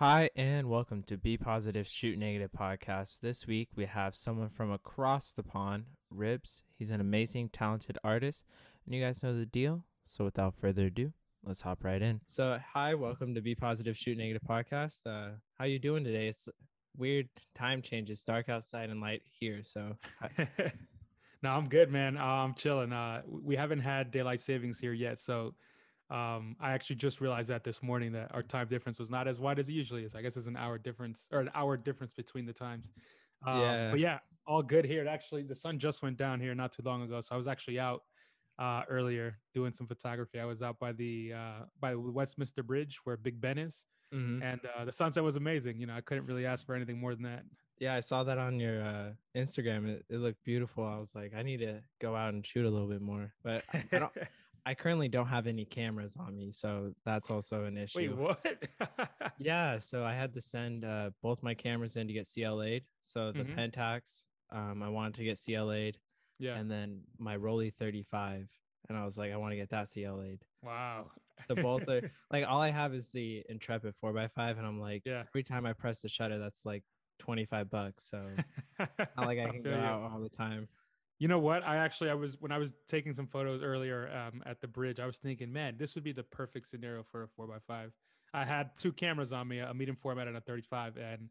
Hi, and welcome to Be Positive, Shoot Negative podcast. This week we have someone from across the pond, Ribs. He's an amazing, talented artist, and you guys know the deal. So, without further ado, let's hop right in. So, hi, welcome to Be Positive, Shoot Negative podcast. Uh, how you doing today? It's weird time changes, dark outside and light here. So, no, I'm good, man. Uh, I'm chilling. Uh, we haven't had daylight savings here yet, so um, I actually just realized that this morning that our time difference was not as wide as it usually is. I guess it's an hour difference or an hour difference between the times. Um, yeah. But yeah, all good here. Actually, the sun just went down here not too long ago, so I was actually out uh, earlier doing some photography. I was out by the uh, by Westminster Bridge where Big Ben is, mm-hmm. and uh, the sunset was amazing. You know, I couldn't really ask for anything more than that. Yeah, I saw that on your uh, Instagram. It, it looked beautiful. I was like, I need to go out and shoot a little bit more, but I don't. I currently don't have any cameras on me, so that's also an issue. Wait, what? yeah, so I had to send uh, both my cameras in to get CLA'd. So the mm-hmm. Pentax, um, I wanted to get CLA'd. Yeah. And then my Rollei 35, and I was like, I want to get that CLA'd. Wow. the both are like all I have is the Intrepid 4x5, and I'm like, yeah. Every time I press the shutter, that's like 25 bucks. So it's not like I can go you. out all the time. You know what? I actually I was when I was taking some photos earlier um, at the bridge. I was thinking, man, this would be the perfect scenario for a four x five. I had two cameras on me, a medium format and a 35, and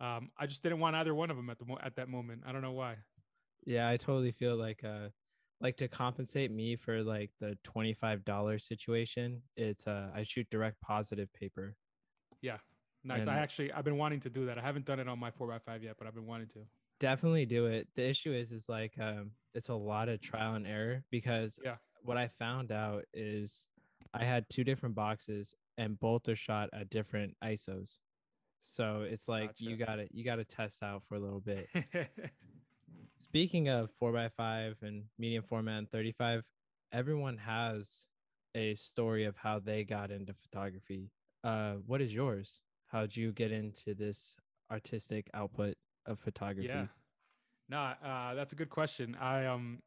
um, I just didn't want either one of them at the mo- at that moment. I don't know why. Yeah, I totally feel like uh like to compensate me for like the twenty five dollars situation. It's uh I shoot direct positive paper. Yeah, nice. And I actually I've been wanting to do that. I haven't done it on my four x five yet, but I've been wanting to definitely do it. The issue is is like um it's a lot of trial and error because yeah. what I found out is I had two different boxes and both are shot at different ISOs. So it's like gotcha. you gotta you gotta test out for a little bit. Speaking of four by five and medium format and 35, everyone has a story of how they got into photography. Uh, what is yours? How'd you get into this artistic output? Of photography? Yeah. No, uh, that's a good question. I um,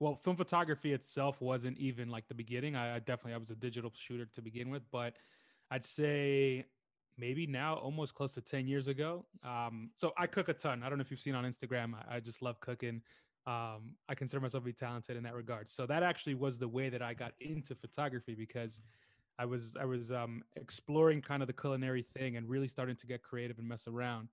well, film photography itself wasn't even like the beginning. I, I, definitely I was a digital shooter to begin with, but I'd say maybe now almost close to 10 years ago. Um, so I cook a ton. I don't know if you've seen on Instagram. I, I just love cooking. Um, I consider myself to be talented in that regard. So that actually was the way that I got into photography because I was I was um, exploring kind of the culinary thing and really starting to get creative and mess around.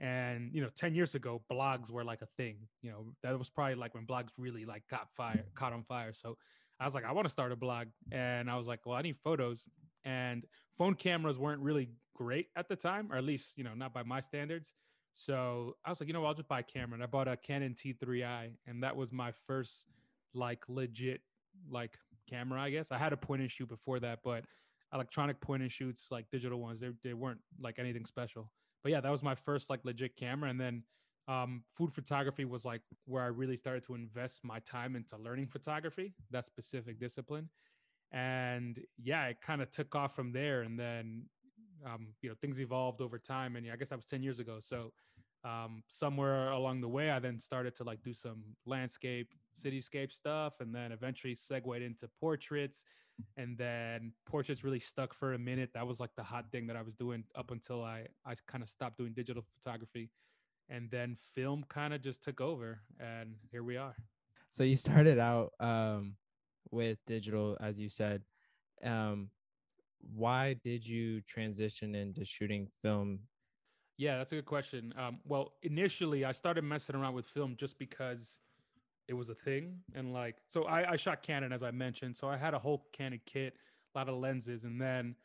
And you know, 10 years ago, blogs were like a thing. You know, that was probably like when blogs really like got fire, mm. caught on fire. So I was like, I want to start a blog. And I was like, well, I need photos. And phone cameras weren't really great at the time, or at least, you know, not by my standards. So I was like, you know, I'll just buy a camera. And I bought a Canon T3i, and that was my first like legit like camera, I guess. I had a point and shoot before that, but electronic point and shoots, like digital ones, they, they weren't like anything special but yeah, that was my first like legit camera. And then um, food photography was like where I really started to invest my time into learning photography, that specific discipline. And yeah, it kind of took off from there. And then, um, you know, things evolved over time. And yeah, I guess that was 10 years ago. So um, somewhere along the way, I then started to like do some landscape, cityscape stuff, and then eventually segued into portraits and then portraits really stuck for a minute. That was like the hot thing that i was doing up until i i kind of stopped doing digital photography. And then film kind of just took over and here we are. So you started out um, with digital as you said. Um, why did you transition into shooting film? Yeah that's a good question. Um, well initially i started messing around with film just because it was a thing. And like, so I, I shot Canon as I mentioned. So I had a whole Canon kit, a lot of lenses, and then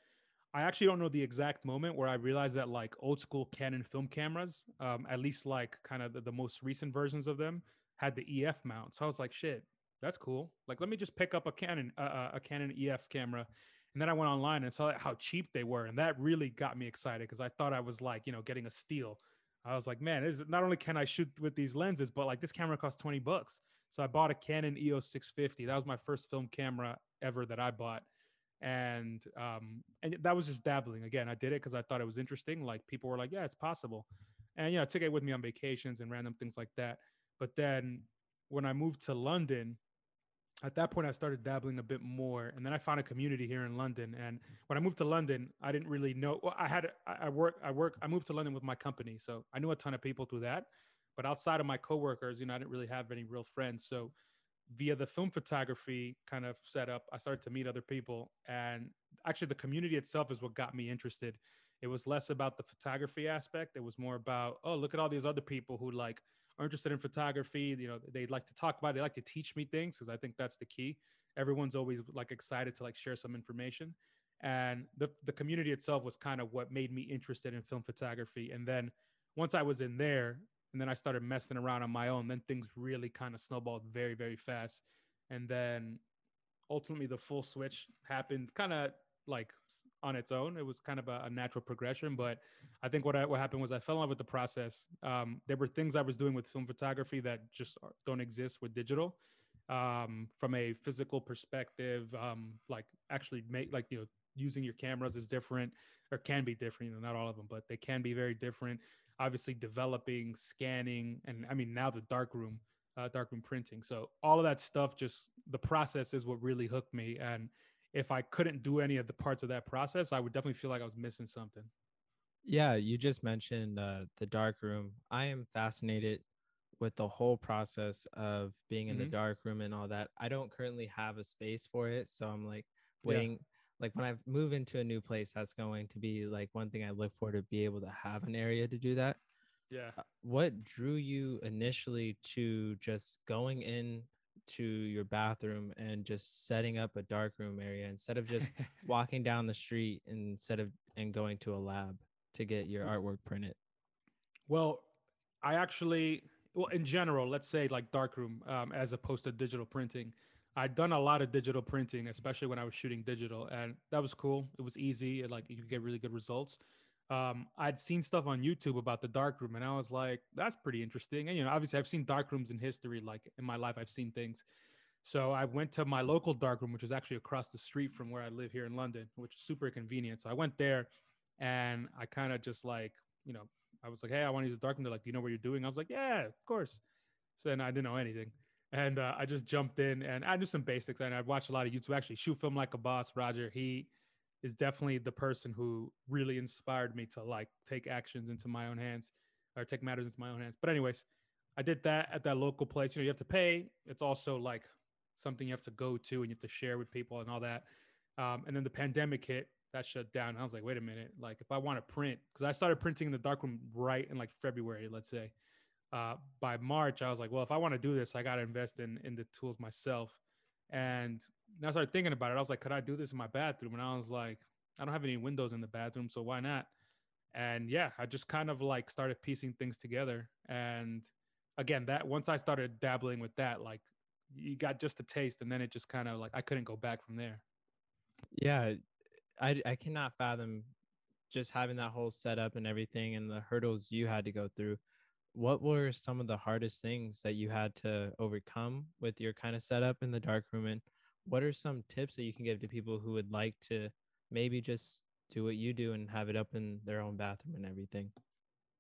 I actually don't know the exact moment where I realized that like old school Canon film cameras, um, at least like kind of the, the most recent versions of them, had the EF mount. So I was like, shit, that's cool. Like, let me just pick up a Canon, uh, a Canon EF camera. And then I went online and saw how cheap they were, and that really got me excited because I thought I was like, you know, getting a steal. I was like, man, is not only can I shoot with these lenses, but like this camera costs twenty bucks. So I bought a Canon EOS 650. That was my first film camera ever that I bought. And um, and that was just dabbling. Again, I did it because I thought it was interesting. Like people were like, yeah, it's possible. And you know, I took it with me on vacations and random things like that. But then when I moved to London, at that point, I started dabbling a bit more, and then I found a community here in London. And when I moved to London, I didn't really know. Well, I had I work I work I moved to London with my company, so I knew a ton of people through that. But outside of my coworkers, you know, I didn't really have any real friends. So via the film photography kind of setup, I started to meet other people, and actually, the community itself is what got me interested. It was less about the photography aspect. It was more about, oh, look at all these other people who like are interested in photography. You know, they'd like to talk about it. They like to teach me things because I think that's the key. Everyone's always like excited to like share some information. And the, the community itself was kind of what made me interested in film photography. And then once I was in there and then I started messing around on my own, then things really kind of snowballed very, very fast. And then ultimately the full switch happened kind of like on its own. It was kind of a, a natural progression. But I think what I, what happened was I fell in love with the process. Um, there were things I was doing with film photography that just don't exist with digital. Um, from a physical perspective, um, like actually make like you know using your cameras is different or can be different. You know, not all of them, but they can be very different. Obviously, developing, scanning, and I mean now the darkroom, uh, darkroom printing. So all of that stuff, just the process is what really hooked me and if I couldn't do any of the parts of that process, I would definitely feel like I was missing something. Yeah, you just mentioned uh, the dark room. I am fascinated with the whole process of being in mm-hmm. the dark room and all that. I don't currently have a space for it, so I'm like waiting. Yeah. Like when I move into a new place, that's going to be like one thing I look for to be able to have an area to do that. Yeah. Uh, what drew you initially to just going in to your bathroom and just setting up a dark room area instead of just walking down the street instead of and going to a lab to get your artwork printed? Well, I actually, well, in general, let's say like darkroom um, as opposed to digital printing. I'd done a lot of digital printing, especially when I was shooting digital, and that was cool. It was easy, and, like you could get really good results. Um, I'd seen stuff on YouTube about the darkroom, and I was like, "That's pretty interesting." And you know, obviously, I've seen darkrooms in history, like in my life, I've seen things. So I went to my local darkroom, which is actually across the street from where I live here in London, which is super convenient. So I went there, and I kind of just like, you know, I was like, "Hey, I want to use a darkroom." They're like, "Do you know what you're doing?" I was like, "Yeah, of course." So then I didn't know anything, and uh, I just jumped in, and I knew some basics, and I'd watched a lot of YouTube. Actually, shoot film like a boss, Roger. He is definitely the person who really inspired me to like take actions into my own hands or take matters into my own hands. But anyways, I did that at that local place. You know, you have to pay. It's also like something you have to go to and you have to share with people and all that. Um, and then the pandemic hit, that shut down. I was like, wait a minute, like if I want to print, because I started printing in the darkroom right in like February, let's say. Uh, by March, I was like, well, if I want to do this, I got to invest in in the tools myself. And I started thinking about it. I was like, could I do this in my bathroom? And I was like, I don't have any windows in the bathroom, so why not? And yeah, I just kind of like started piecing things together. And again, that once I started dabbling with that, like you got just a taste, and then it just kind of like I couldn't go back from there. Yeah, I I cannot fathom just having that whole setup and everything and the hurdles you had to go through. What were some of the hardest things that you had to overcome with your kind of setup in the dark room and what are some tips that you can give to people who would like to maybe just do what you do and have it up in their own bathroom and everything?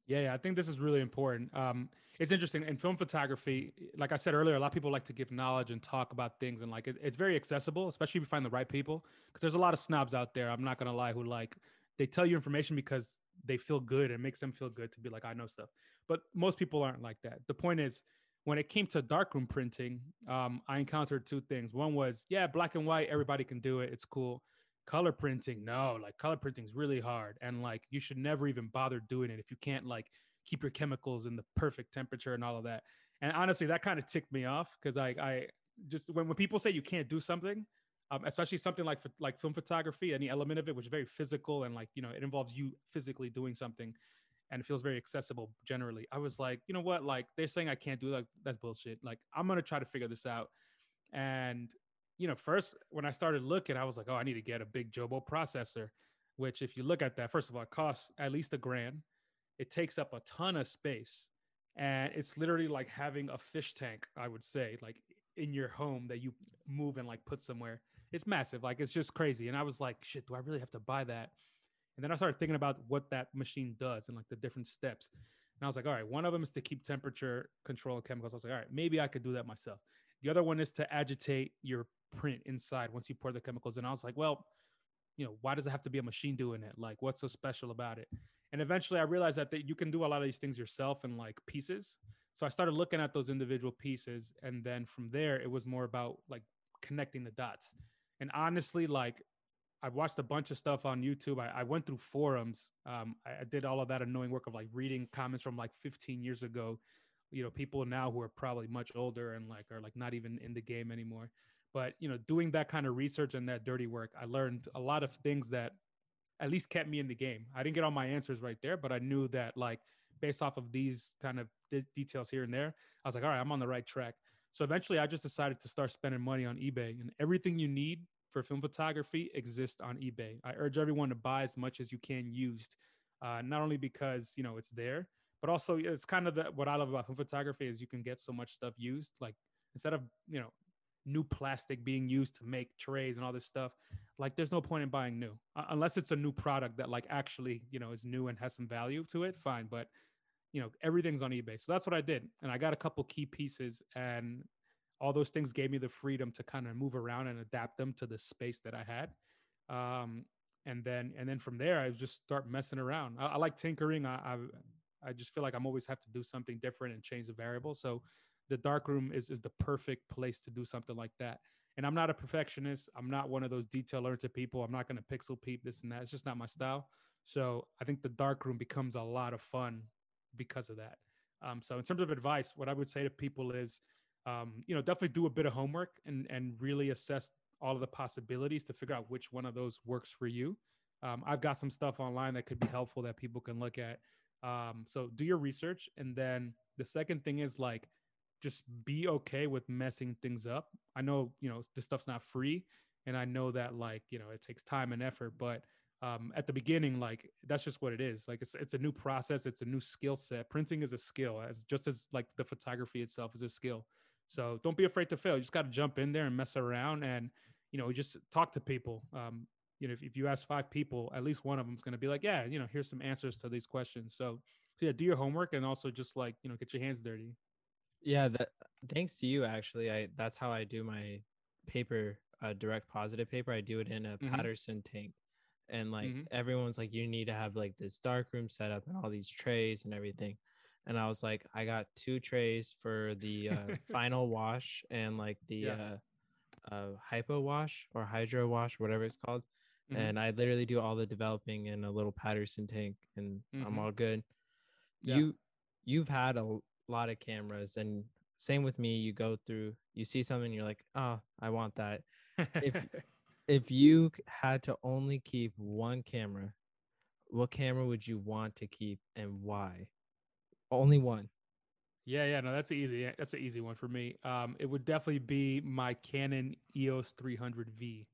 Yeah, yeah, I think this is really important. Um, it's interesting in film photography. Like I said earlier, a lot of people like to give knowledge and talk about things, and like it, it's very accessible, especially if you find the right people. Because there's a lot of snobs out there. I'm not gonna lie, who like they tell you information because they feel good and makes them feel good to be like I know stuff. But most people aren't like that. The point is, when it came to darkroom printing, um, I encountered two things. One was, yeah, black and white, everybody can do it. It's cool. Color printing, no, like color printing is really hard. And like you should never even bother doing it if you can't like keep your chemicals in the perfect temperature and all of that. And honestly, that kind of ticked me off because I, I just when, when people say you can't do something, um, especially something like like film photography, any element of it, which is very physical and like you know it involves you physically doing something and it feels very accessible generally. I was like, you know what? Like they're saying I can't do that. That's bullshit. Like I'm gonna try to figure this out. And you know, first when I started looking, I was like, oh, I need to get a big Jobo processor. Which, if you look at that, first of all, it costs at least a grand. It takes up a ton of space, and it's literally like having a fish tank. I would say, like in your home that you move and like put somewhere. It's massive. Like it's just crazy. And I was like, shit, do I really have to buy that? And then I started thinking about what that machine does and like the different steps. And I was like, all right, one of them is to keep temperature control and chemicals. I was like, all right, maybe I could do that myself. The other one is to agitate your print inside once you pour the chemicals in. I was like, well, you know, why does it have to be a machine doing it? Like, what's so special about it? And eventually I realized that, that you can do a lot of these things yourself in like pieces. So I started looking at those individual pieces. And then from there, it was more about like connecting the dots. And honestly, like I watched a bunch of stuff on YouTube. I, I went through forums. Um, I, I, did all of that annoying work of like reading comments from like 15 years ago. You know, people now who are probably much older and like are like not even in the game anymore. But you know, doing that kind of research and that dirty work, I learned a lot of things that at least kept me in the game. I didn't get all my answers right there, but I knew that like based off of these kind of de- details here and there, I was like, all right, I'm on the right track. So eventually, I just decided to start spending money on eBay, and everything you need for film photography exists on eBay. I urge everyone to buy as much as you can used, uh, not only because you know it's there, but also it's kind of the, what I love about film photography is you can get so much stuff used. Like instead of you know new plastic being used to make trays and all this stuff, like there's no point in buying new uh, unless it's a new product that like actually you know is new and has some value to it. Fine, but you know everything's on ebay. So that's what i did. And i got a couple key pieces and all those things gave me the freedom to kind of move around and adapt them to the space that i had. Um, and then and then from there i just start messing around. I, I like tinkering. I, I, I just feel like i'm always have to do something different and change the variable. So the dark room is is the perfect place to do something like that. And i'm not a perfectionist. I'm not one of those detail oriented people. I'm not going to pixel peep this and that. It's just not my style. So i think the dark room becomes a lot of fun because of that. Um, so in terms of advice, what I would say to people is, um, you know, definitely do a bit of homework and and really assess all of the possibilities to figure out which one of those works for you. Um, I've got some stuff online that could be helpful that people can look at. Um, so do your research, and then the second thing is like, just be okay with messing things up. I know you know this stuff's not free, and I know that like you know it takes time and effort, but um, at the beginning, like that's just what it is. Like it's it's a new process, it's a new skill set. Printing is a skill, as just as like the photography itself is a skill. So don't be afraid to fail. You just got to jump in there and mess around, and you know, just talk to people. Um, you know, if, if you ask five people, at least one of them is going to be like, yeah, you know, here's some answers to these questions. So, so yeah, do your homework and also just like you know, get your hands dirty. Yeah, that thanks to you actually. I that's how I do my paper, uh, direct positive paper. I do it in a mm-hmm. Paterson tank and like mm-hmm. everyone's like you need to have like this dark room set up and all these trays and everything and i was like i got two trays for the uh, final wash and like the yeah. uh, uh hypo wash or hydro wash whatever it's called mm-hmm. and i literally do all the developing in a little Paterson tank and mm-hmm. i'm all good yeah. you you've had a lot of cameras and same with me you go through you see something you're like oh i want that if if you had to only keep one camera, what camera would you want to keep and why? Only one. Yeah, yeah, no, that's an easy. That's an easy one for me. Um, it would definitely be my Canon EOS 300V.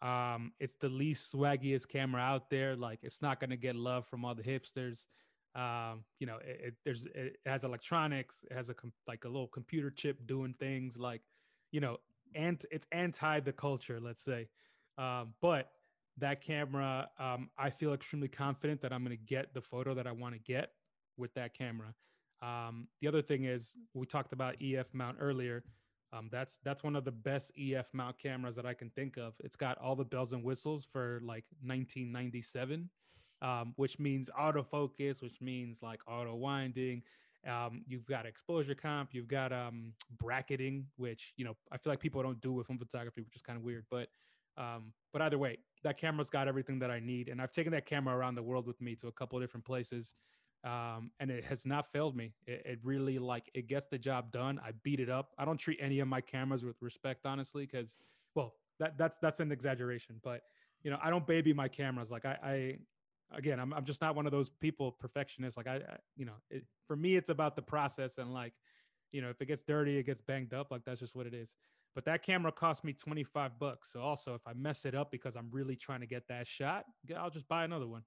Um, it's the least swaggiest camera out there. Like, it's not gonna get love from all the hipsters. Um, you know, it, it there's it has electronics. It has a com- like a little computer chip doing things. Like, you know, and it's anti the culture. Let's say. Um, but that camera, um, I feel extremely confident that I'm going to get the photo that I want to get with that camera. Um, the other thing is we talked about EF mount earlier. Um, that's that's one of the best EF mount cameras that I can think of. It's got all the bells and whistles for like 1997, um, which means autofocus, which means like auto winding. Um, you've got exposure comp, you've got um, bracketing, which you know I feel like people don't do with film photography, which is kind of weird. But um, but either way, that camera's got everything that I need, and I've taken that camera around the world with me to a couple of different places, um, and it has not failed me. It, it, really like it gets the job done. I beat it up. I don't treat any of my cameras with respect, honestly, because well, that that's that's an exaggeration, but you know, I don't baby my cameras. Like I, I again, I'm I'm just not one of those people perfectionists. Like I, I you know, it, for me, it's about the process and like, you know, if it gets dirty, it gets banged up. Like that's just what it is. But that camera cost me 25 bucks. So also if I mess it up because I'm really trying to get that shot, I'll just buy another one.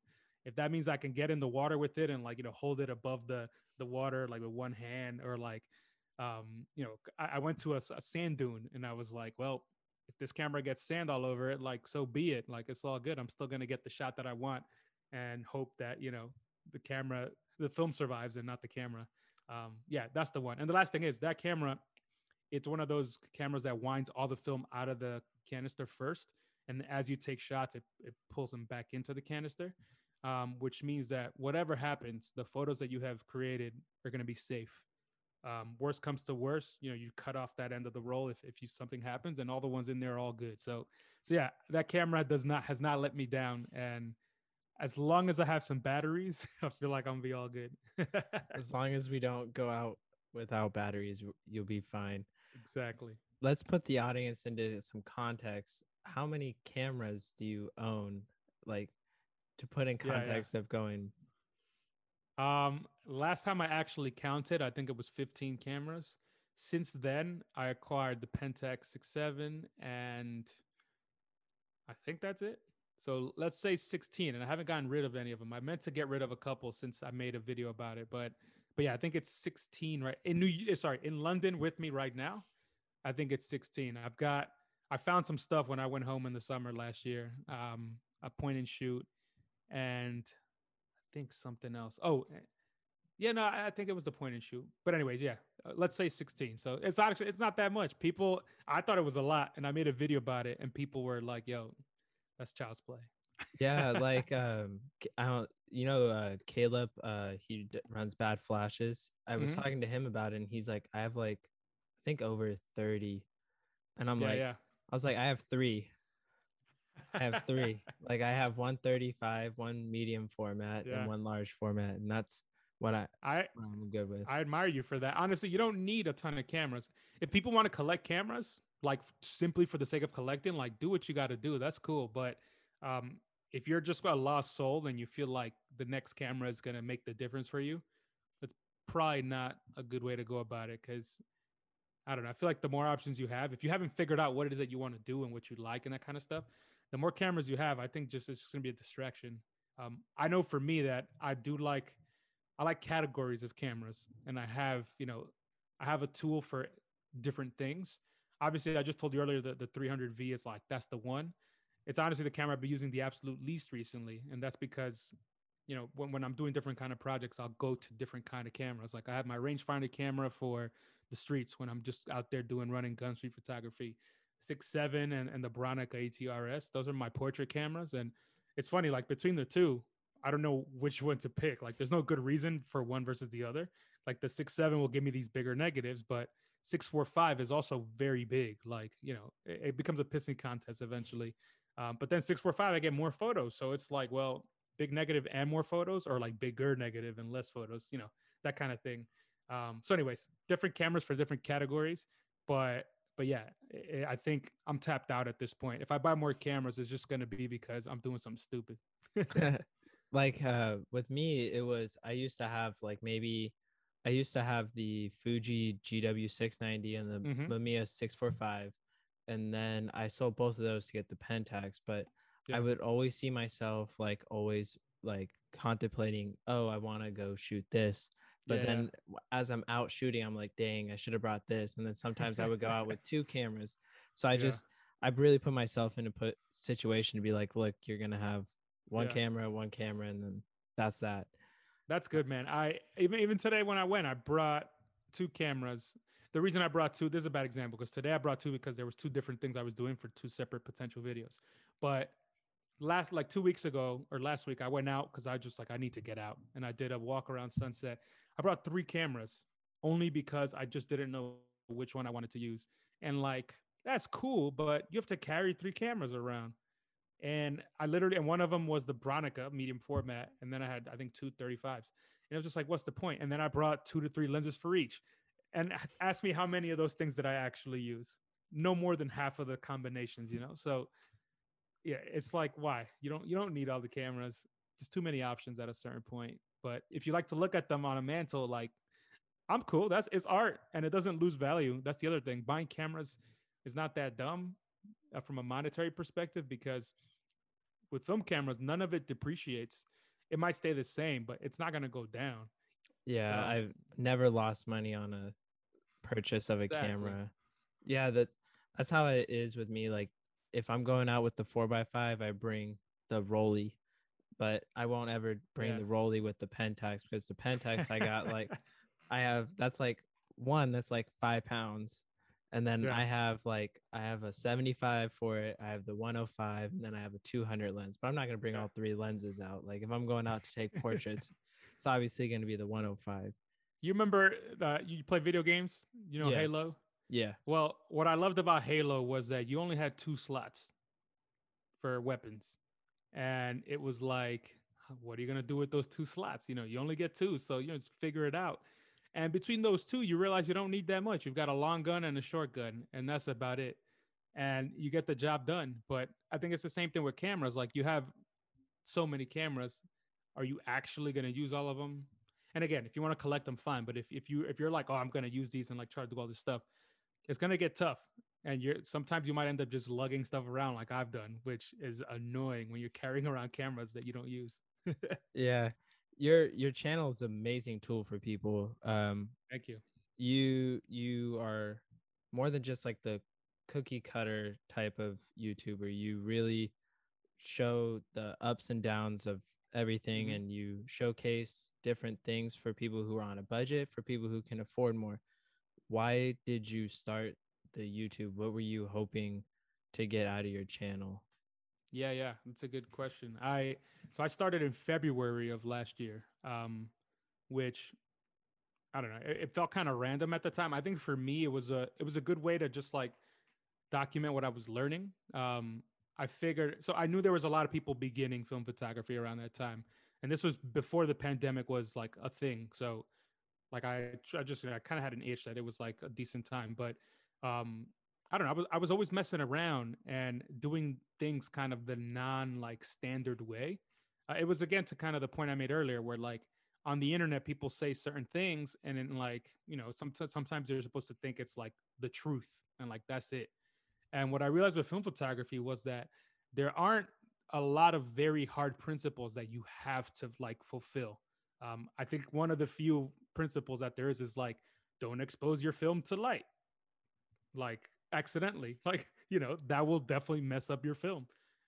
If that means I can get in the water with it and like, you know, hold it above the the water like with one hand or like um, you know, I, I went to a, a sand dune and I was like, well, if this camera gets sand all over it, like so be it. Like it's all good. I'm still gonna get the shot that I want and hope that, you know, the camera, the film survives and not the camera. Um, yeah, that's the one. And the last thing is that camera it's one of those cameras that winds all the film out of the canister first, and as you take shots, it, it pulls them back into the canister, um, which means that whatever happens, the photos that you have created are going to be safe. Um, worst comes to worst, you know, you cut off that end of the roll if, if you, something happens, and all the ones in there are all good. So, so yeah, that camera does not has not let me down, and as long as I have some batteries, I feel like I'm gonna be all good. as long as we don't go out without batteries, you'll be fine. Exactly. Let's put the audience into some context. How many cameras do you own? Like to put in context yeah, yeah. of going. Um, last time I actually counted, I think it was 15 cameras. Since then, I acquired the Pentax 6.7 and I think that's it. So let's say 16, and I haven't gotten rid of any of them. I meant to get rid of a couple since I made a video about it, but but yeah, I think it's 16 right in New. Eh, sorry, in London with me right now. I think it's 16. I've got I found some stuff when I went home in the summer last year. Um, a point and shoot, and I think something else. Oh, eh, yeah, no, I think it was the point and shoot. But anyways, yeah, uh, let's say 16. So it's actually it's not that much. People, I thought it was a lot, and I made a video about it, and people were like, "Yo, that's child's play. Yeah, like um, I don't, you know, uh, Caleb, uh, he d- runs Bad Flashes. I was mm-hmm. talking to him about it, and he's like, I have like, I think over thirty, and I'm yeah, like, yeah. I was like, I have three. I have three. like I have one 35, one medium format, yeah. and one large format, and that's what I, I I'm good with. I admire you for that. Honestly, you don't need a ton of cameras. If people want to collect cameras, like simply for the sake of collecting, like do what you got to do. That's cool. But um, if you're just got a lost soul and you feel like the next camera is gonna make the difference for you, that's probably not a good way to go about it. Because I don't know. I feel like the more options you have, if you haven't figured out what it is that you want to do and what you like and that kind of stuff, the more cameras you have, I think just it's just gonna be a distraction. Um, I know for me that I do like I like categories of cameras, and I have you know I have a tool for different things obviously I just told you earlier that the 300V is like that's the one. It's honestly the camera I've been using the absolute least recently, and that's because you know when, when I'm doing different kind of projects, I'll go to different kind of cameras. Like I have my rangefinder camera for the streets when I'm just out there doing running gun street photography. Six seven and, and the Bronica ETRS. Those are my portrait cameras. And it's funny, like between the two, I don't know which one to pick. Like there's no good reason for one versus the other. Like the six seven will give me these bigger negatives, but 645 is also very big. Like, you know, it, it becomes a pissing contest eventually. Um, but then 645, I get more photos. So it's like, well, big negative and more photos, or like bigger negative and less photos, you know, that kind of thing. Um, so, anyways, different cameras for different categories. But but yeah, it, I think I'm tapped out at this point. If I buy more cameras, it's just gonna be because I'm doing something stupid. like uh with me, it was I used to have like maybe I used to have the Fuji GW690 and the mm-hmm. Mamiya 645, and then I sold both of those to get the Pentax. But yeah. I would always see myself like always like contemplating, oh, I want to go shoot this. But yeah, then yeah. as I'm out shooting, I'm like, dang, I should have brought this. And then sometimes I would go out with two cameras. So I just I really put myself in a put situation to be like, look, you're gonna have one camera, one camera, and then that's that. That's good, man. I even even today when I went, I brought two cameras. The reason I brought two, this is a bad example because today I brought two because there was two different things I was doing for two separate potential videos. But last like two weeks ago or last week, I went out because I just like I need to get out and I did a walk around Sunset. I brought three cameras only because I just didn't know which one I wanted to use. And like that's cool, but you have to carry three cameras around. And I literally, and one of them was the Bronica medium format. And then I had, I think, two 35s. And I was just like, what's the point? And then I brought two to three lenses for each. And ask me how many of those things that I actually use? No more than half of the combinations, you know? So yeah, it's like, why? You don't, you don't need all the cameras. There's too many options at a certain point. But if you like to look at them on a mantle, like I'm cool. That's it's art and it doesn't lose value. That's the other thing. Buying cameras is not that dumb uh, from a monetary perspective because with film cameras, none of it depreciates. It might stay the same, but it's not going to go down. Yeah, so, I've never lost money on a purchase of a exactly. camera. Yeah, that that's how it is with me. Like if I'm going out with the four by five, I bring the Rollei, but I won't ever bring yeah. the Rollei with the Pentax because the Pentax I got like I have that's like one that's like five pounds, And then yeah. I have like I have a 75 for it. I have the 105, and then I have a 200 lens. But I'm not gonna bring yeah. all three lenses out. Like if I'm going out to take portraits, it's obviously gonna be the 105. You remember you play video games? You know yeah. Halo. Yeah. Well, what I loved about Halo was that you only had two slots for weapons, and it was like, what are you gonna do with those two slots? You know, you only get two, so you know, just figure it out. And between those two, you realize you don't need that much. You've got a long gun and a short gun, and that's about it. And you get the job done. But I think it's the same thing with cameras. Like you have so many cameras. Are you actually going to use all of them? And again, if you want to collect them, fine. But if, if you if you're like, oh, I'm going to use these and like try to do all this stuff, it's going to get tough. And you're sometimes you might end up just lugging stuff around like I've done, which is annoying when you're carrying around cameras that you don't use. yeah your your channel is an amazing tool for people. Um, Thank you. You you are more than just like the cookie cutter type of YouTuber. You really show the ups and downs of everything mm-hmm. and you showcase different things for people who are on a budget, for people who can afford more. Why did you start the YouTube? What were you hoping to get out of your channel? Yeah, yeah, that's a good question. I so I started in February of last year, um, which I don't know. It, it felt kind of random at the time. I think for me, it was a it was a good way to just like document what I was learning. Um, I figured so I knew there was a lot of people beginning film photography around that time, and this was before the pandemic was like a thing. So, like I I just I kind of had an itch that it was like a decent time, but um, I don't know. I was I was always messing around and doing things kind of the non like standard way. Uh, it was again to kind of the point I made earlier, where like on the internet people say certain things, and then like you know sometimes sometimes they're supposed to think it's like the truth, and like that's it. And what I realized with film photography was that there aren't a lot of very hard principles that you have to like fulfill. Um, I think one of the few principles that there is is like don't expose your film to light. Like accidentally. Like, you know, that will definitely mess up your film.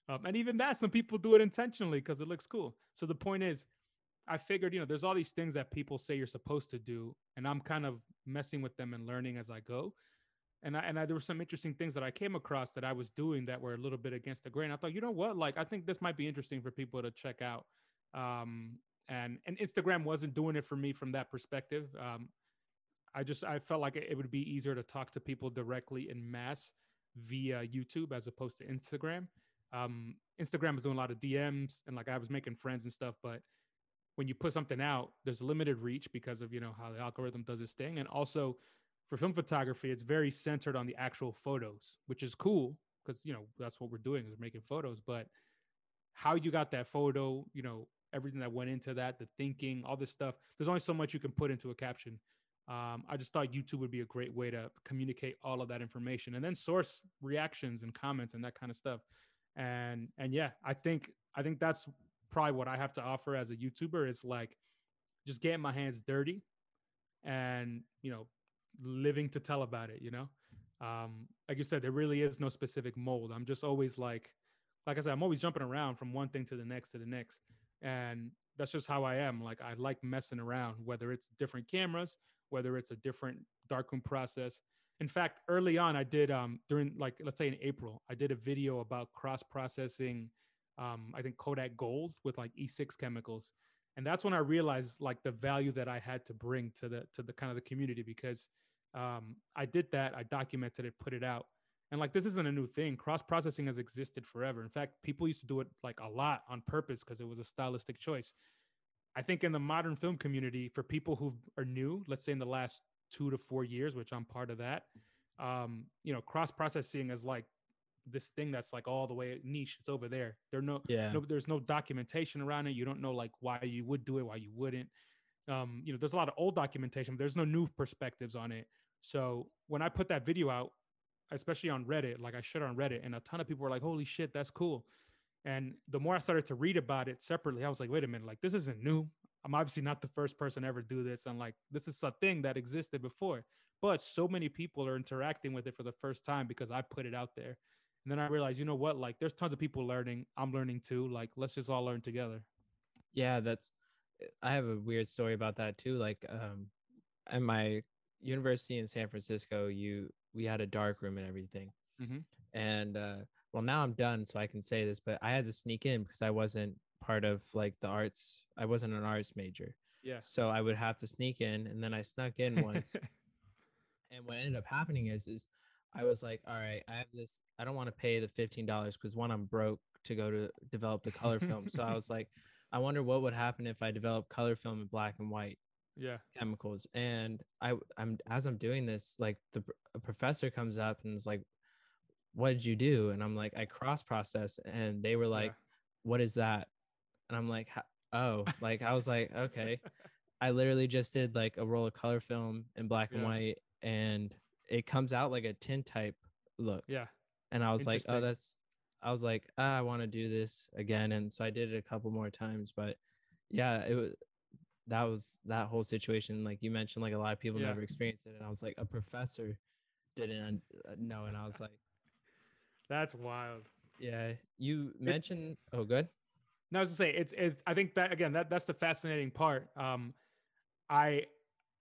Um, and even that, some people do it intentionally because it looks cool. So the point is, I figured, you know, there's all these things that people say you're supposed to do, and I'm kind of messing with them and learning as I go. And I, and I, there were some interesting things that I came across that I was doing that were a little bit against the grain. I thought, you know what, like I think this might be interesting for people to check out. Um, and and Instagram wasn't doing it for me from that perspective. Um, I just I felt like it would be easier to talk to people directly in mass via YouTube as opposed to Instagram. Um, Instagram was doing a lot of DMs and like I was making friends and stuff, but when you put something out, there's limited reach because of you know how the algorithm does its thing, and also for film photography, it's very centered on the actual photos, which is cool because you know that's what we're doing is making photos. But how you got that photo, you know, everything that went into that, the thinking, all this stuff. There's only so much you can put into a caption. Um, I just thought YouTube would be a great way to communicate all of that information and then source reactions and comments and that kind of stuff. And and yeah, I think I think that's probably what I have to offer as a YouTuber is like just getting my hands dirty and you know living to tell about it. You know, um, like you said, there really is no specific mold. I'm just always like, like I said, I'm always jumping around from one thing to the next to the next, and that's just how I am. Like I like messing around, whether it's different cameras, whether it's a different darkroom process. In fact, early on, I did um, during like let's say in April, I did a video about cross processing. Um, I think Kodak Gold with like E6 chemicals, and that's when I realized like the value that I had to bring to the to the kind of the community because um, I did that, I documented it, put it out, and like this isn't a new thing. Cross processing has existed forever. In fact, people used to do it like a lot on purpose because it was a stylistic choice. I think in the modern film community, for people who are new, let's say in the last two to four years, which I'm part of that, um, you know, cross processing is like this thing that's like all the way niche. It's over there. There no, yeah. no, there's no documentation around it. You don't know like why you would do it, why you wouldn't. Um, you know, there's a lot of old documentation, but there's no new perspectives on it. So when I put that video out, especially on Reddit, like I shared on Reddit, and a ton of people were like, "Holy shit, that's cool." And the more I started to read about it separately, I was like, wait a minute, like this isn't new. I'm obviously not the first person ever do this. And like this is a thing that existed before. But so many people are interacting with it for the first time because I put it out there. And then I realized, you know what? Like there's tons of people learning. I'm learning too. Like let's just all learn together. Yeah, that's I have a weird story about that too. Like um at my university in San Francisco, you we had a dark room and everything. Mm-hmm. And uh, well, now I'm done, so I can say this, but I had to sneak in because I wasn't part of like the arts. I wasn't an arts major. Yeah. So I would have to sneak in, and then I snuck in once. and what ended up happening is, is I was like, all right, I have this. I don't want to pay the fifteen dollars because one, I'm broke to go to develop the color film. so I was like, I wonder what would happen if I develop color film in black and white. Yeah. Chemicals. And I, I'm as I'm doing this, like the a professor comes up and is like, "What did you do?" And I'm like, "I cross process." And they were like, yeah. "What is that?" And I'm like, "Oh," like I was like, "Okay." I literally just did like a roll of color film in black yeah. and white, and it comes out like a tin type look. Yeah. And I was like, "Oh, that's." I was like, ah, "I want to do this again," and so I did it a couple more times. But yeah, it was that was that whole situation. Like you mentioned, like a lot of people yeah. never experienced it, and I was like, a professor didn't know, and I was like, that's wild. Yeah, you mentioned. It, oh, good. No, I was to say it's. It, I think that again, that that's the fascinating part. Um, I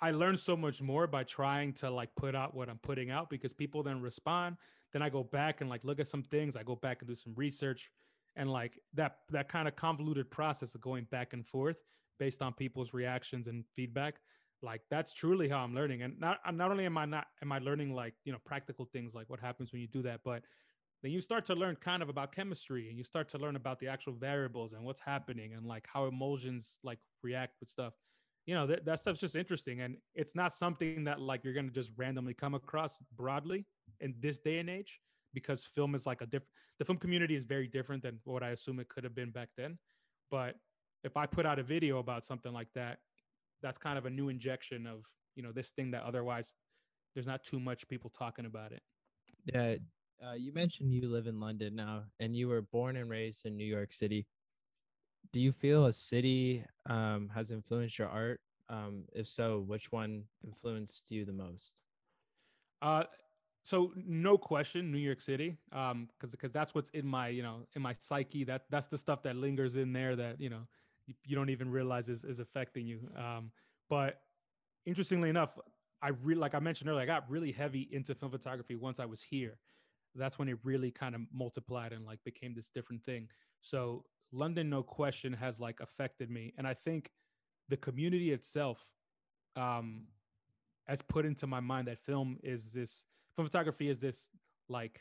I learned so much more by trying to like put out what I'm putting out because people then respond. Then I go back and like look at some things. I go back and do some research, and like that that kind of convoluted process of going back and forth based on people's reactions and feedback like that's truly how i'm learning and not not only am i not am i learning like you know practical things like what happens when you do that but then you start to learn kind of about chemistry and you start to learn about the actual variables and what's happening and like how emulsions like react with stuff you know that, that stuff's just interesting and it's not something that like you're gonna just randomly come across broadly in this day and age because film is like a different the film community is very different than what i assume it could have been back then but if I put out a video about something like that, that's kind of a new injection of you know this thing that otherwise there's not too much people talking about it. Yeah, uh, you mentioned you live in London now, and you were born and raised in New York City. Do you feel a city um, has influenced your art? Um, if so, which one influenced you the most? Uh, so no question, New York City, um, because because that's what's in my you know in my psyche. That that's the stuff that lingers in there that you know you don't even realize is, is affecting you. Um, but interestingly enough, I really, like I mentioned earlier, I got really heavy into film photography once I was here. That's when it really kind of multiplied and like became this different thing. So London, no question, has like affected me. And I think the community itself um, has put into my mind that film is this, film photography is this like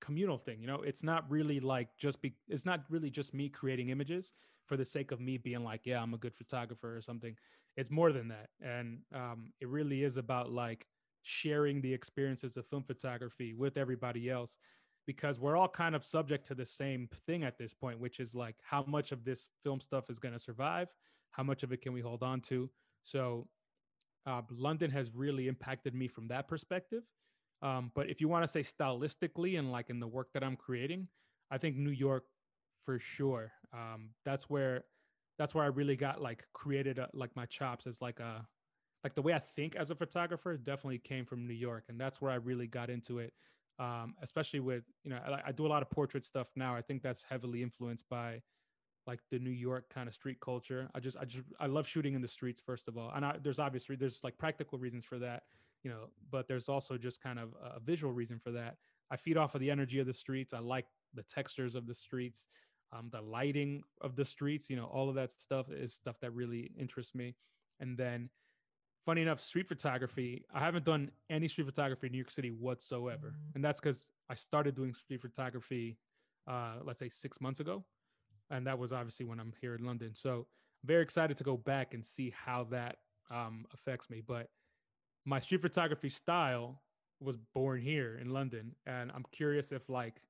communal thing. You know, it's not really like just be, it's not really just me creating images for the sake of me being like, yeah, I'm a good photographer or something. It's more than that. And um, it really is about like sharing the experiences of film photography with everybody else because we're all kind of subject to the same thing at this point, which is like how much of this film stuff is going to survive? How much of it can we hold on to? So, uh, London has really impacted me from that perspective. Um, but if you want to say stylistically and like in the work that I'm creating, I think New York for sure. Um, that's where that's where I really got like created a, like my chops as like a like the way I think as a photographer definitely came from New York, and that's where I really got into it. Um, especially with you know I, I do a lot of portrait stuff now. I think that's heavily influenced by like the New York kind of street culture. I just I just I love shooting in the streets first of all, and I, there's obviously there's like practical reasons for that, you know, but there's also just kind of a visual reason for that. I feed off of the energy of the streets. I like the textures of the streets um, the lighting of the streets, you know, all of that stuff is stuff that really interests me. And then, funny enough, street photography, I haven't done any street photography in New York City whatsoever. Mm-hmm. And that's because I started doing street photography, uh, let's say six months ago. And that was obviously when I'm here in London. So, I'm very excited to go back and see how that um, affects me. But my street photography style was born here in London. And I'm curious if, like,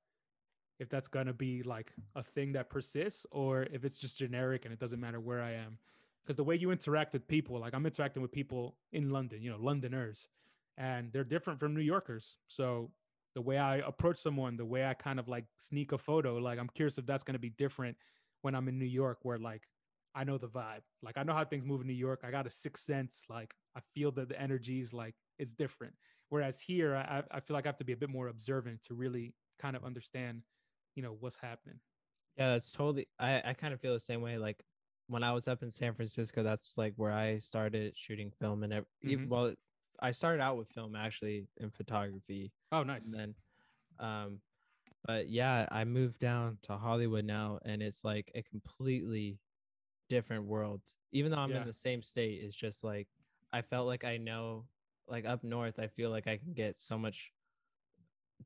if that's going to be like a thing that persists or if it's just generic and it doesn't matter where I am. Because the way you interact with people, like I'm interacting with people in London, you know, Londoners, and they're different from New Yorkers. So the way I approach someone, the way I kind of like sneak a photo, like I'm curious if that's going to be different when I'm in New York, where like I know the vibe, like I know how things move in New York. I got a sixth sense, like I feel that the energies, like it's different. Whereas here, I, I feel like I have to be a bit more observant to really kind of understand you know what's happening yeah it's totally i i kind of feel the same way like when i was up in san francisco that's like where i started shooting film and mm-hmm. well I started out with film actually in photography. Oh, nice. And then, um, but yeah, I moved down to Hollywood now, and it's like a completely different world. Even though I'm yeah. in the same state, it's just like I felt like I know, like up north, I feel like I can get so much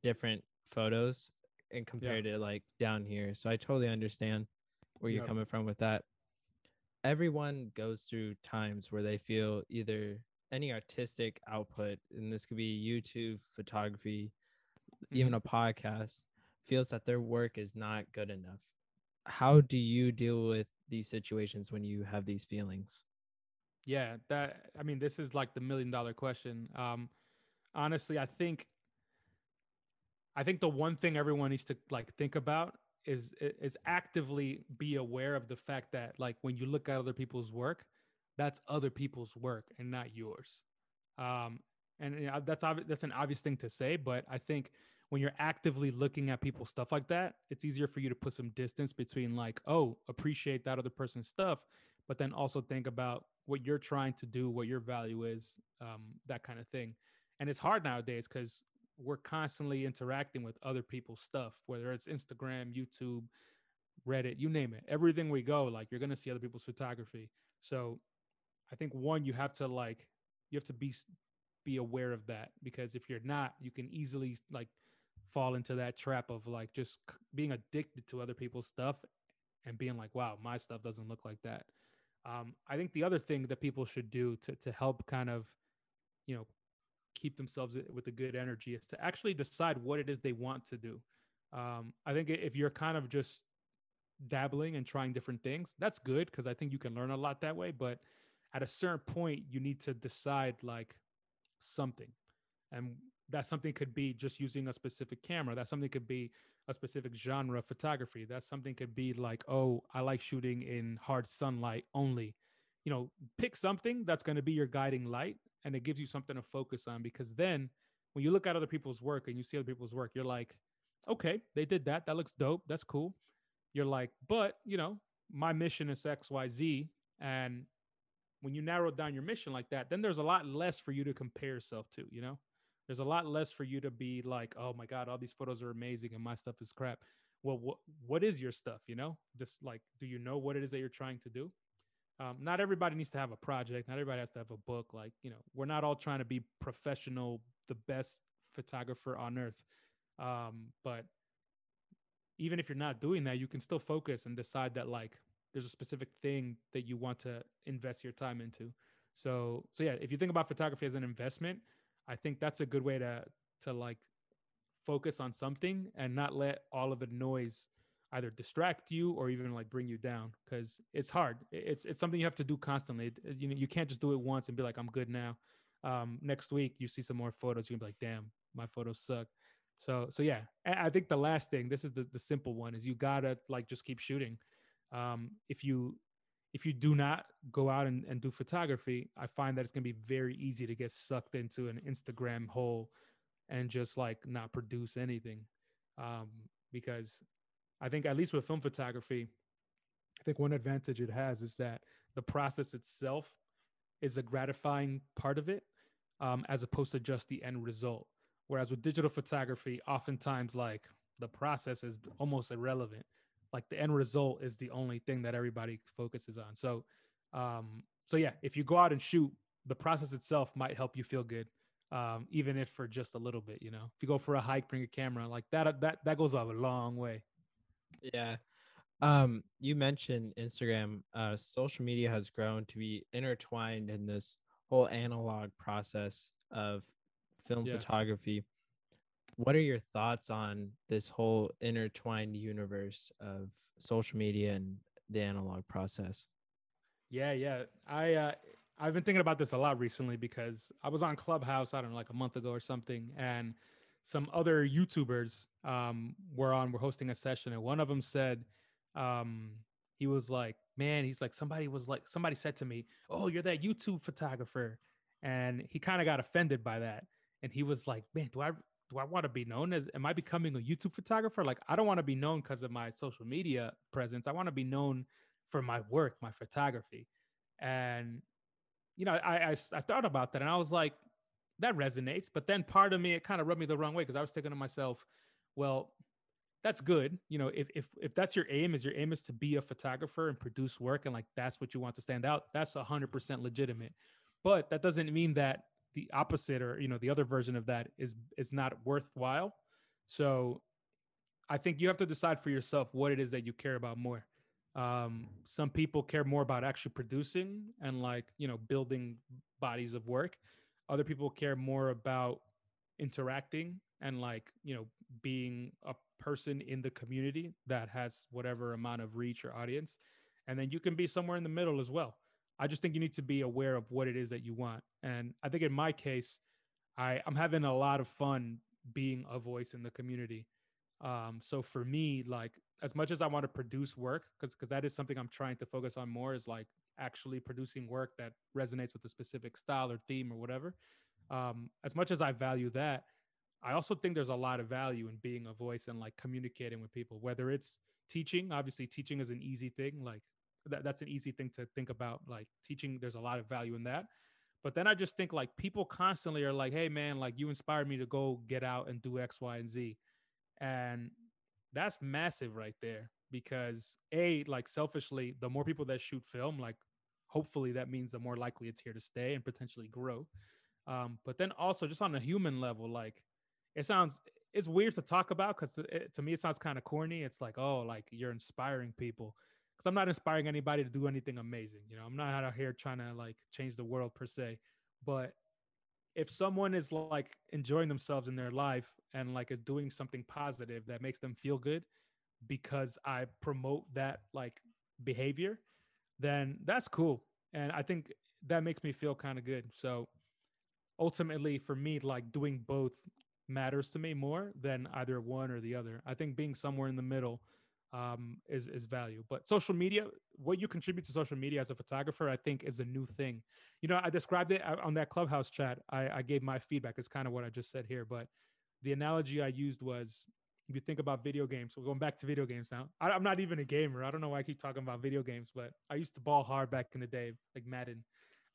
different photos and compared yeah. to like down here. So I totally understand where you're coming from with that. Everyone goes through times where they feel either any artistic output, and this could be YouTube, photography, mm-hmm. even a podcast, feels that their work is not good enough. How do you deal with these situations when you have these feelings? Yeah, that I mean, this is like the million dollar question. Um, honestly, I think I think the one thing everyone needs to like think about is is actively be aware of the fact that like when you look at other people's work, that's other people's work and not yours. Um, and you know, that's obvi- that's an obvious thing to say, but I think when you're actively looking at people's stuff like that, it's easier for you to put some distance between like, oh, appreciate that other person's stuff, but then also think about what you're trying to do, what your value is, um, that kind of thing. And it's hard nowadays because we're constantly interacting with other people's stuff, whether it's Instagram, YouTube, Reddit, you name it. Everything we go, like you're gonna see other people's photography. So I think one, you have to like you have to be be aware of that because if you're not, you can easily like fall into that trap of like just being addicted to other people's stuff and being like, wow, my stuff doesn't look like that. Um, I think the other thing that people should do to to help kind of, you know, keep themselves with a good energy is to actually decide what it is they want to do. Um, I think if you're kind of just dabbling and trying different things, that's good because I think you can learn a lot that way. But at a certain point, you need to decide like something. And that something could be just using a specific camera. That something could be a specific genre of photography. That something could be like, oh, I like shooting in hard sunlight only. You know, pick something that's going to be your guiding light and it gives you something to focus on because then when you look at other people's work and you see other people's work, you're like, okay, they did that. That looks dope. That's cool. You're like, but, you know, my mission is XYZ. And when you narrow down your mission like that, then there's a lot less for you to compare yourself to, you know? There's a lot less for you to be like, oh my God, all these photos are amazing and my stuff is crap. Well, what what is your stuff? You know, just like, do you know what it is that you're trying to do? Um, not everybody needs to have a project. Not everybody has to have a book. Like, you know, we're not all trying to be professional, the best photographer on earth. Um, but even if you're not doing that, you can still focus and decide that like there's a specific thing that you want to invest your time into. So, so yeah, if you think about photography as an investment, I think that's a good way to to like focus on something and not let all of the noise either distract you or even like bring you down because it's hard. It's it's something you have to do constantly. You know, you can't just do it once and be like, I'm good now. Um, next week you see some more photos, you're gonna be like, damn, my photos suck. So so yeah, I think the last thing, this is the, the simple one, is you gotta like just keep shooting. Um, if you if you do not go out and, and do photography, I find that it's gonna be very easy to get sucked into an Instagram hole and just like not produce anything. Um, because I think at least with film photography, I think one advantage it has is that the process itself is a gratifying part of it, um, as opposed to just the end result. Whereas with digital photography, oftentimes like the process is almost irrelevant. Like the end result is the only thing that everybody focuses on. So, um, so yeah, if you go out and shoot, the process itself might help you feel good, um, even if for just a little bit. You know, if you go for a hike, bring a camera, like that, that that goes a long way. Yeah. Um, you mentioned Instagram. Uh, social media has grown to be intertwined in this whole analog process of film yeah. photography. What are your thoughts on this whole intertwined universe of social media and the analog process? Yeah, yeah. I uh I've been thinking about this a lot recently because I was on Clubhouse, I don't know, like a month ago or something, and some other YouTubers um, were on, were hosting a session, and one of them said, um, he was like, man, he's like, somebody was like, somebody said to me, oh, you're that YouTube photographer, and he kind of got offended by that, and he was like, man, do I do I want to be known as? Am I becoming a YouTube photographer? Like, I don't want to be known because of my social media presence. I want to be known for my work, my photography, and you know, I, I I thought about that, and I was like, that resonates. But then part of me, it kind of rubbed me the wrong way because I was thinking to myself, well, that's good. You know, if if if that's your aim, is your aim is to be a photographer and produce work, and like that's what you want to stand out, that's hundred percent legitimate. But that doesn't mean that the opposite or you know the other version of that is is not worthwhile. So I think you have to decide for yourself what it is that you care about more. Um, some people care more about actually producing and like you know building bodies of work. Other people care more about interacting and like you know being a person in the community that has whatever amount of reach or audience. And then you can be somewhere in the middle as well. I just think you need to be aware of what it is that you want. And i think in my case i i'm having a lot of fun being a voice in the community. Um so for me like as much as i want to produce work because because that is something i'm trying to focus on more is like actually producing work that resonates with a specific style or theme or whatever um as much as i value that I also think there's a lot of value in being a voice and like communicating with people, whether it's teaching. Obviously, teaching is an easy thing. Like that, that's an easy thing to think about. Like teaching, there's a lot of value in that. But then I just think like people constantly are like, hey, man, like you inspired me to go get out and do X, Y, and Z. And that's massive right there because A, like selfishly, the more people that shoot film, like hopefully that means the more likely it's here to stay and potentially grow. Um, but then also just on a human level, like it sounds it's weird to talk about because to me it sounds kind of corny. It's like, oh, like you're inspiring people. Because I'm not inspiring anybody to do anything amazing. You know, I'm not out here trying to like change the world per se. But if someone is like enjoying themselves in their life and like is doing something positive that makes them feel good because I promote that like behavior, then that's cool. And I think that makes me feel kind of good. So ultimately for me, like doing both matters to me more than either one or the other. I think being somewhere in the middle um, is is value. But social media, what you contribute to social media as a photographer, I think is a new thing. You know, I described it uh, on that clubhouse chat. I, I gave my feedback. It's kind of what I just said here, but the analogy I used was if you think about video games, we're going back to video games now. I, am not even a gamer. I don't know why I keep talking about video games, but I used to ball hard back in the day, like Madden.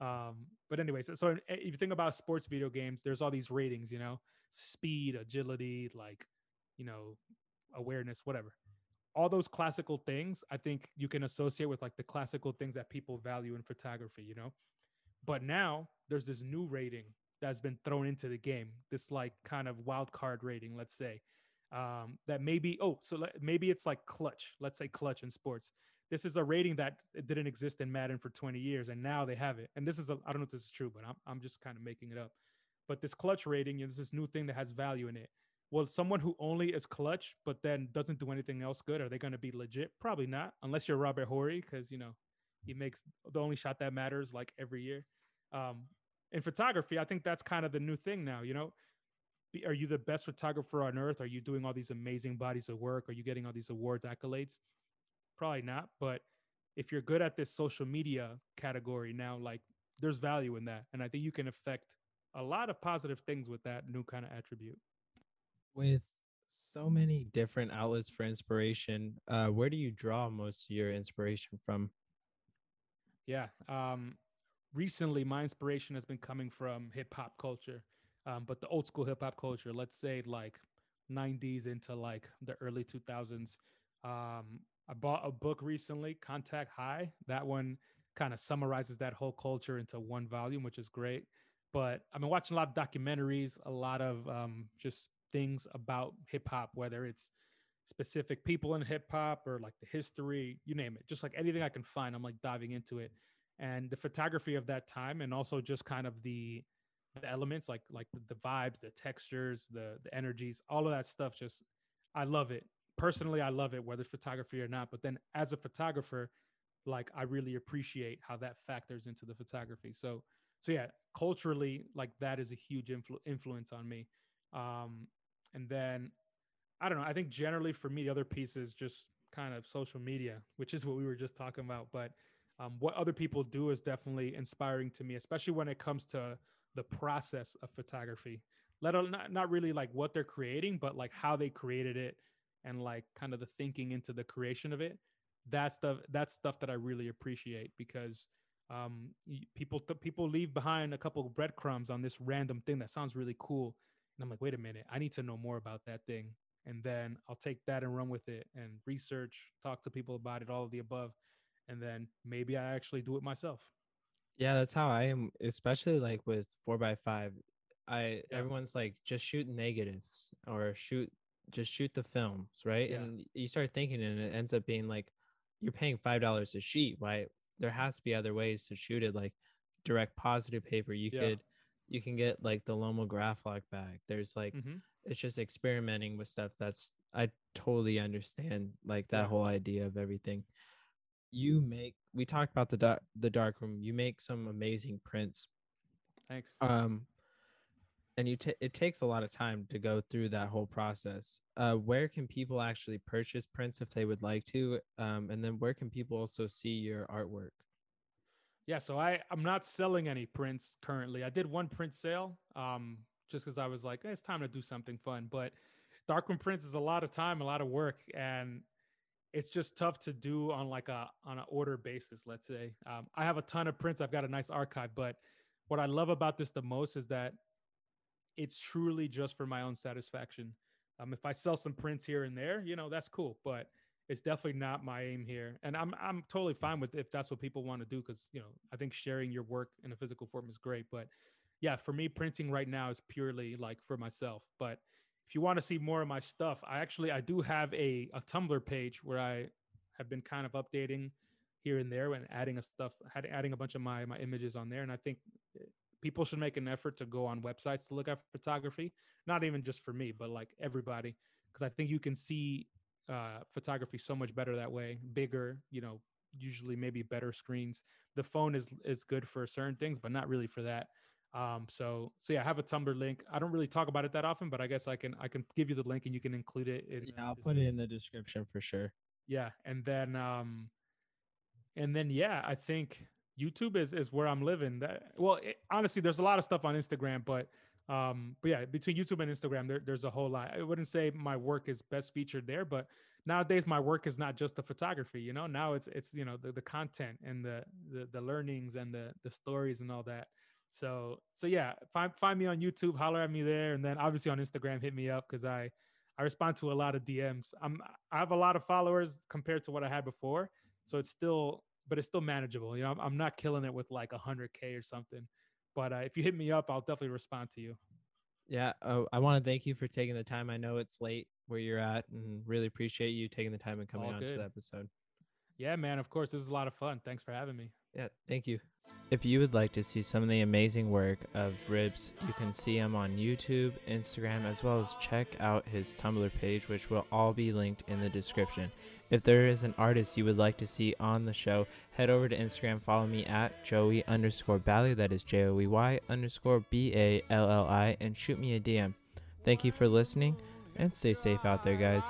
Um, but anyway, so, so if you think about sports video games, there's all these ratings, you know, speed, agility, like, you know, awareness, whatever. All those classical things, I think you can associate with like the classical things that people value in photography, you know? But now there's this new rating that's been thrown into the game, this like kind of wild card rating, let's say. Um, that maybe, oh, so maybe it's like clutch, let's say clutch in sports. This is a rating that didn't exist in Madden for 20 years, and now they have it. And this is, I don't know if this is true, but I'm, I'm just kind of making it up. But this clutch rating is this new thing that has value in it. Well, someone who only is clutch but then doesn't do anything else good, are they going to be legit? Probably not, unless you're Robert Horry, because you know he makes the only shot that matters like every year. Um, in photography, I think that's kind of the new thing now. You know, are you the best photographer on earth? Are you doing all these amazing bodies of work? Are you getting all these awards, accolades? Probably not. But if you're good at this social media category now, like there's value in that, and I think you can affect a lot of positive things with that new kind of attribute. With so many different outlets for inspiration, uh, where do you draw most of your inspiration from? Yeah. Um, recently, my inspiration has been coming from hip hop culture, um, but the old school hip hop culture, let's say like 90s into like the early 2000s. Um, I bought a book recently, Contact High. That one kind of summarizes that whole culture into one volume, which is great but I've been watching a lot of documentaries, a lot of um, just things about hip hop, whether it's specific people in hip hop or like the history, you name it, just like anything I can find, I'm like diving into it. And the photography of that time, and also just kind of the, the elements, like like the, the vibes, the textures, the the energies, all of that stuff. Just I love it personally. I love it, whether photography or not. But then as a photographer, like I really appreciate how that factors into the photography. So so yeah, culturally, like that is a huge influ- influence on me. Um, and then I don't know. I think generally for me, the other piece is just kind of social media, which is what we were just talking about. But um, what other people do is definitely inspiring to me, especially when it comes to the process of photography. Let alone not, not really like what they're creating, but like how they created it and like kind of the thinking into the creation of it. That's the that's stuff that I really appreciate because um, people th- people leave behind a couple of breadcrumbs on this random thing that sounds really cool, and I'm like, wait a minute, I need to know more about that thing, and then I'll take that and run with it and research, talk to people about it, all of the above, and then maybe I actually do it myself. Yeah, that's how I am, especially like with four by five. I yeah. everyone's like just shoot negatives or shoot just shoot the films, right? Yeah. And you start thinking and it ends up being like you're paying five dollars a sheet. Why there has to be other ways to shoot it, like direct positive paper. You yeah. could you can get like the Lomo Graflok back. There's like mm-hmm. it's just experimenting with stuff that's I totally understand like that whole idea of everything. You make we talked about the dark the dark room. You make some amazing prints. Thanks. Um and you t- it takes a lot of time to go through that whole process uh, where can people actually purchase prints if they would like to um, and then where can people also see your artwork yeah so i i'm not selling any prints currently i did one print sale um, just because i was like it's time to do something fun but darkroom prints is a lot of time a lot of work and it's just tough to do on like a on an order basis let's say um, i have a ton of prints i've got a nice archive but what i love about this the most is that it's truly just for my own satisfaction. Um, if I sell some prints here and there, you know, that's cool, but it's definitely not my aim here. And I'm I'm totally fine with if that's what people want to do because you know I think sharing your work in a physical form is great. But yeah, for me, printing right now is purely like for myself. But if you want to see more of my stuff, I actually I do have a a Tumblr page where I have been kind of updating here and there and adding a stuff, adding a bunch of my my images on there. And I think people should make an effort to go on websites to look at photography not even just for me but like everybody because i think you can see uh, photography so much better that way bigger you know usually maybe better screens the phone is is good for certain things but not really for that um so so yeah i have a tumblr link i don't really talk about it that often but i guess i can i can give you the link and you can include it in, yeah i'll put it in the description for sure yeah and then um and then yeah i think YouTube is is where I'm living. That well, it, honestly, there's a lot of stuff on Instagram, but um, but yeah, between YouTube and Instagram, there, there's a whole lot. I wouldn't say my work is best featured there, but nowadays my work is not just the photography. You know, now it's it's you know the, the content and the, the the learnings and the the stories and all that. So so yeah, find find me on YouTube, holler at me there, and then obviously on Instagram, hit me up because I I respond to a lot of DMs. I'm I have a lot of followers compared to what I had before, so it's still but it's still manageable. You know, I'm, I'm not killing it with like 100K or something. But uh, if you hit me up, I'll definitely respond to you. Yeah, uh, I want to thank you for taking the time. I know it's late where you're at, and really appreciate you taking the time and coming All on good. to the episode. Yeah, man. Of course, this is a lot of fun. Thanks for having me. Yeah, thank you. If you would like to see some of the amazing work of Ribs, you can see him on YouTube, Instagram, as well as check out his Tumblr page, which will all be linked in the description. If there is an artist you would like to see on the show, head over to Instagram, follow me at Joey underscore Balli, that is J O E Y underscore B A L L I, and shoot me a DM. Thank you for listening, and stay safe out there, guys.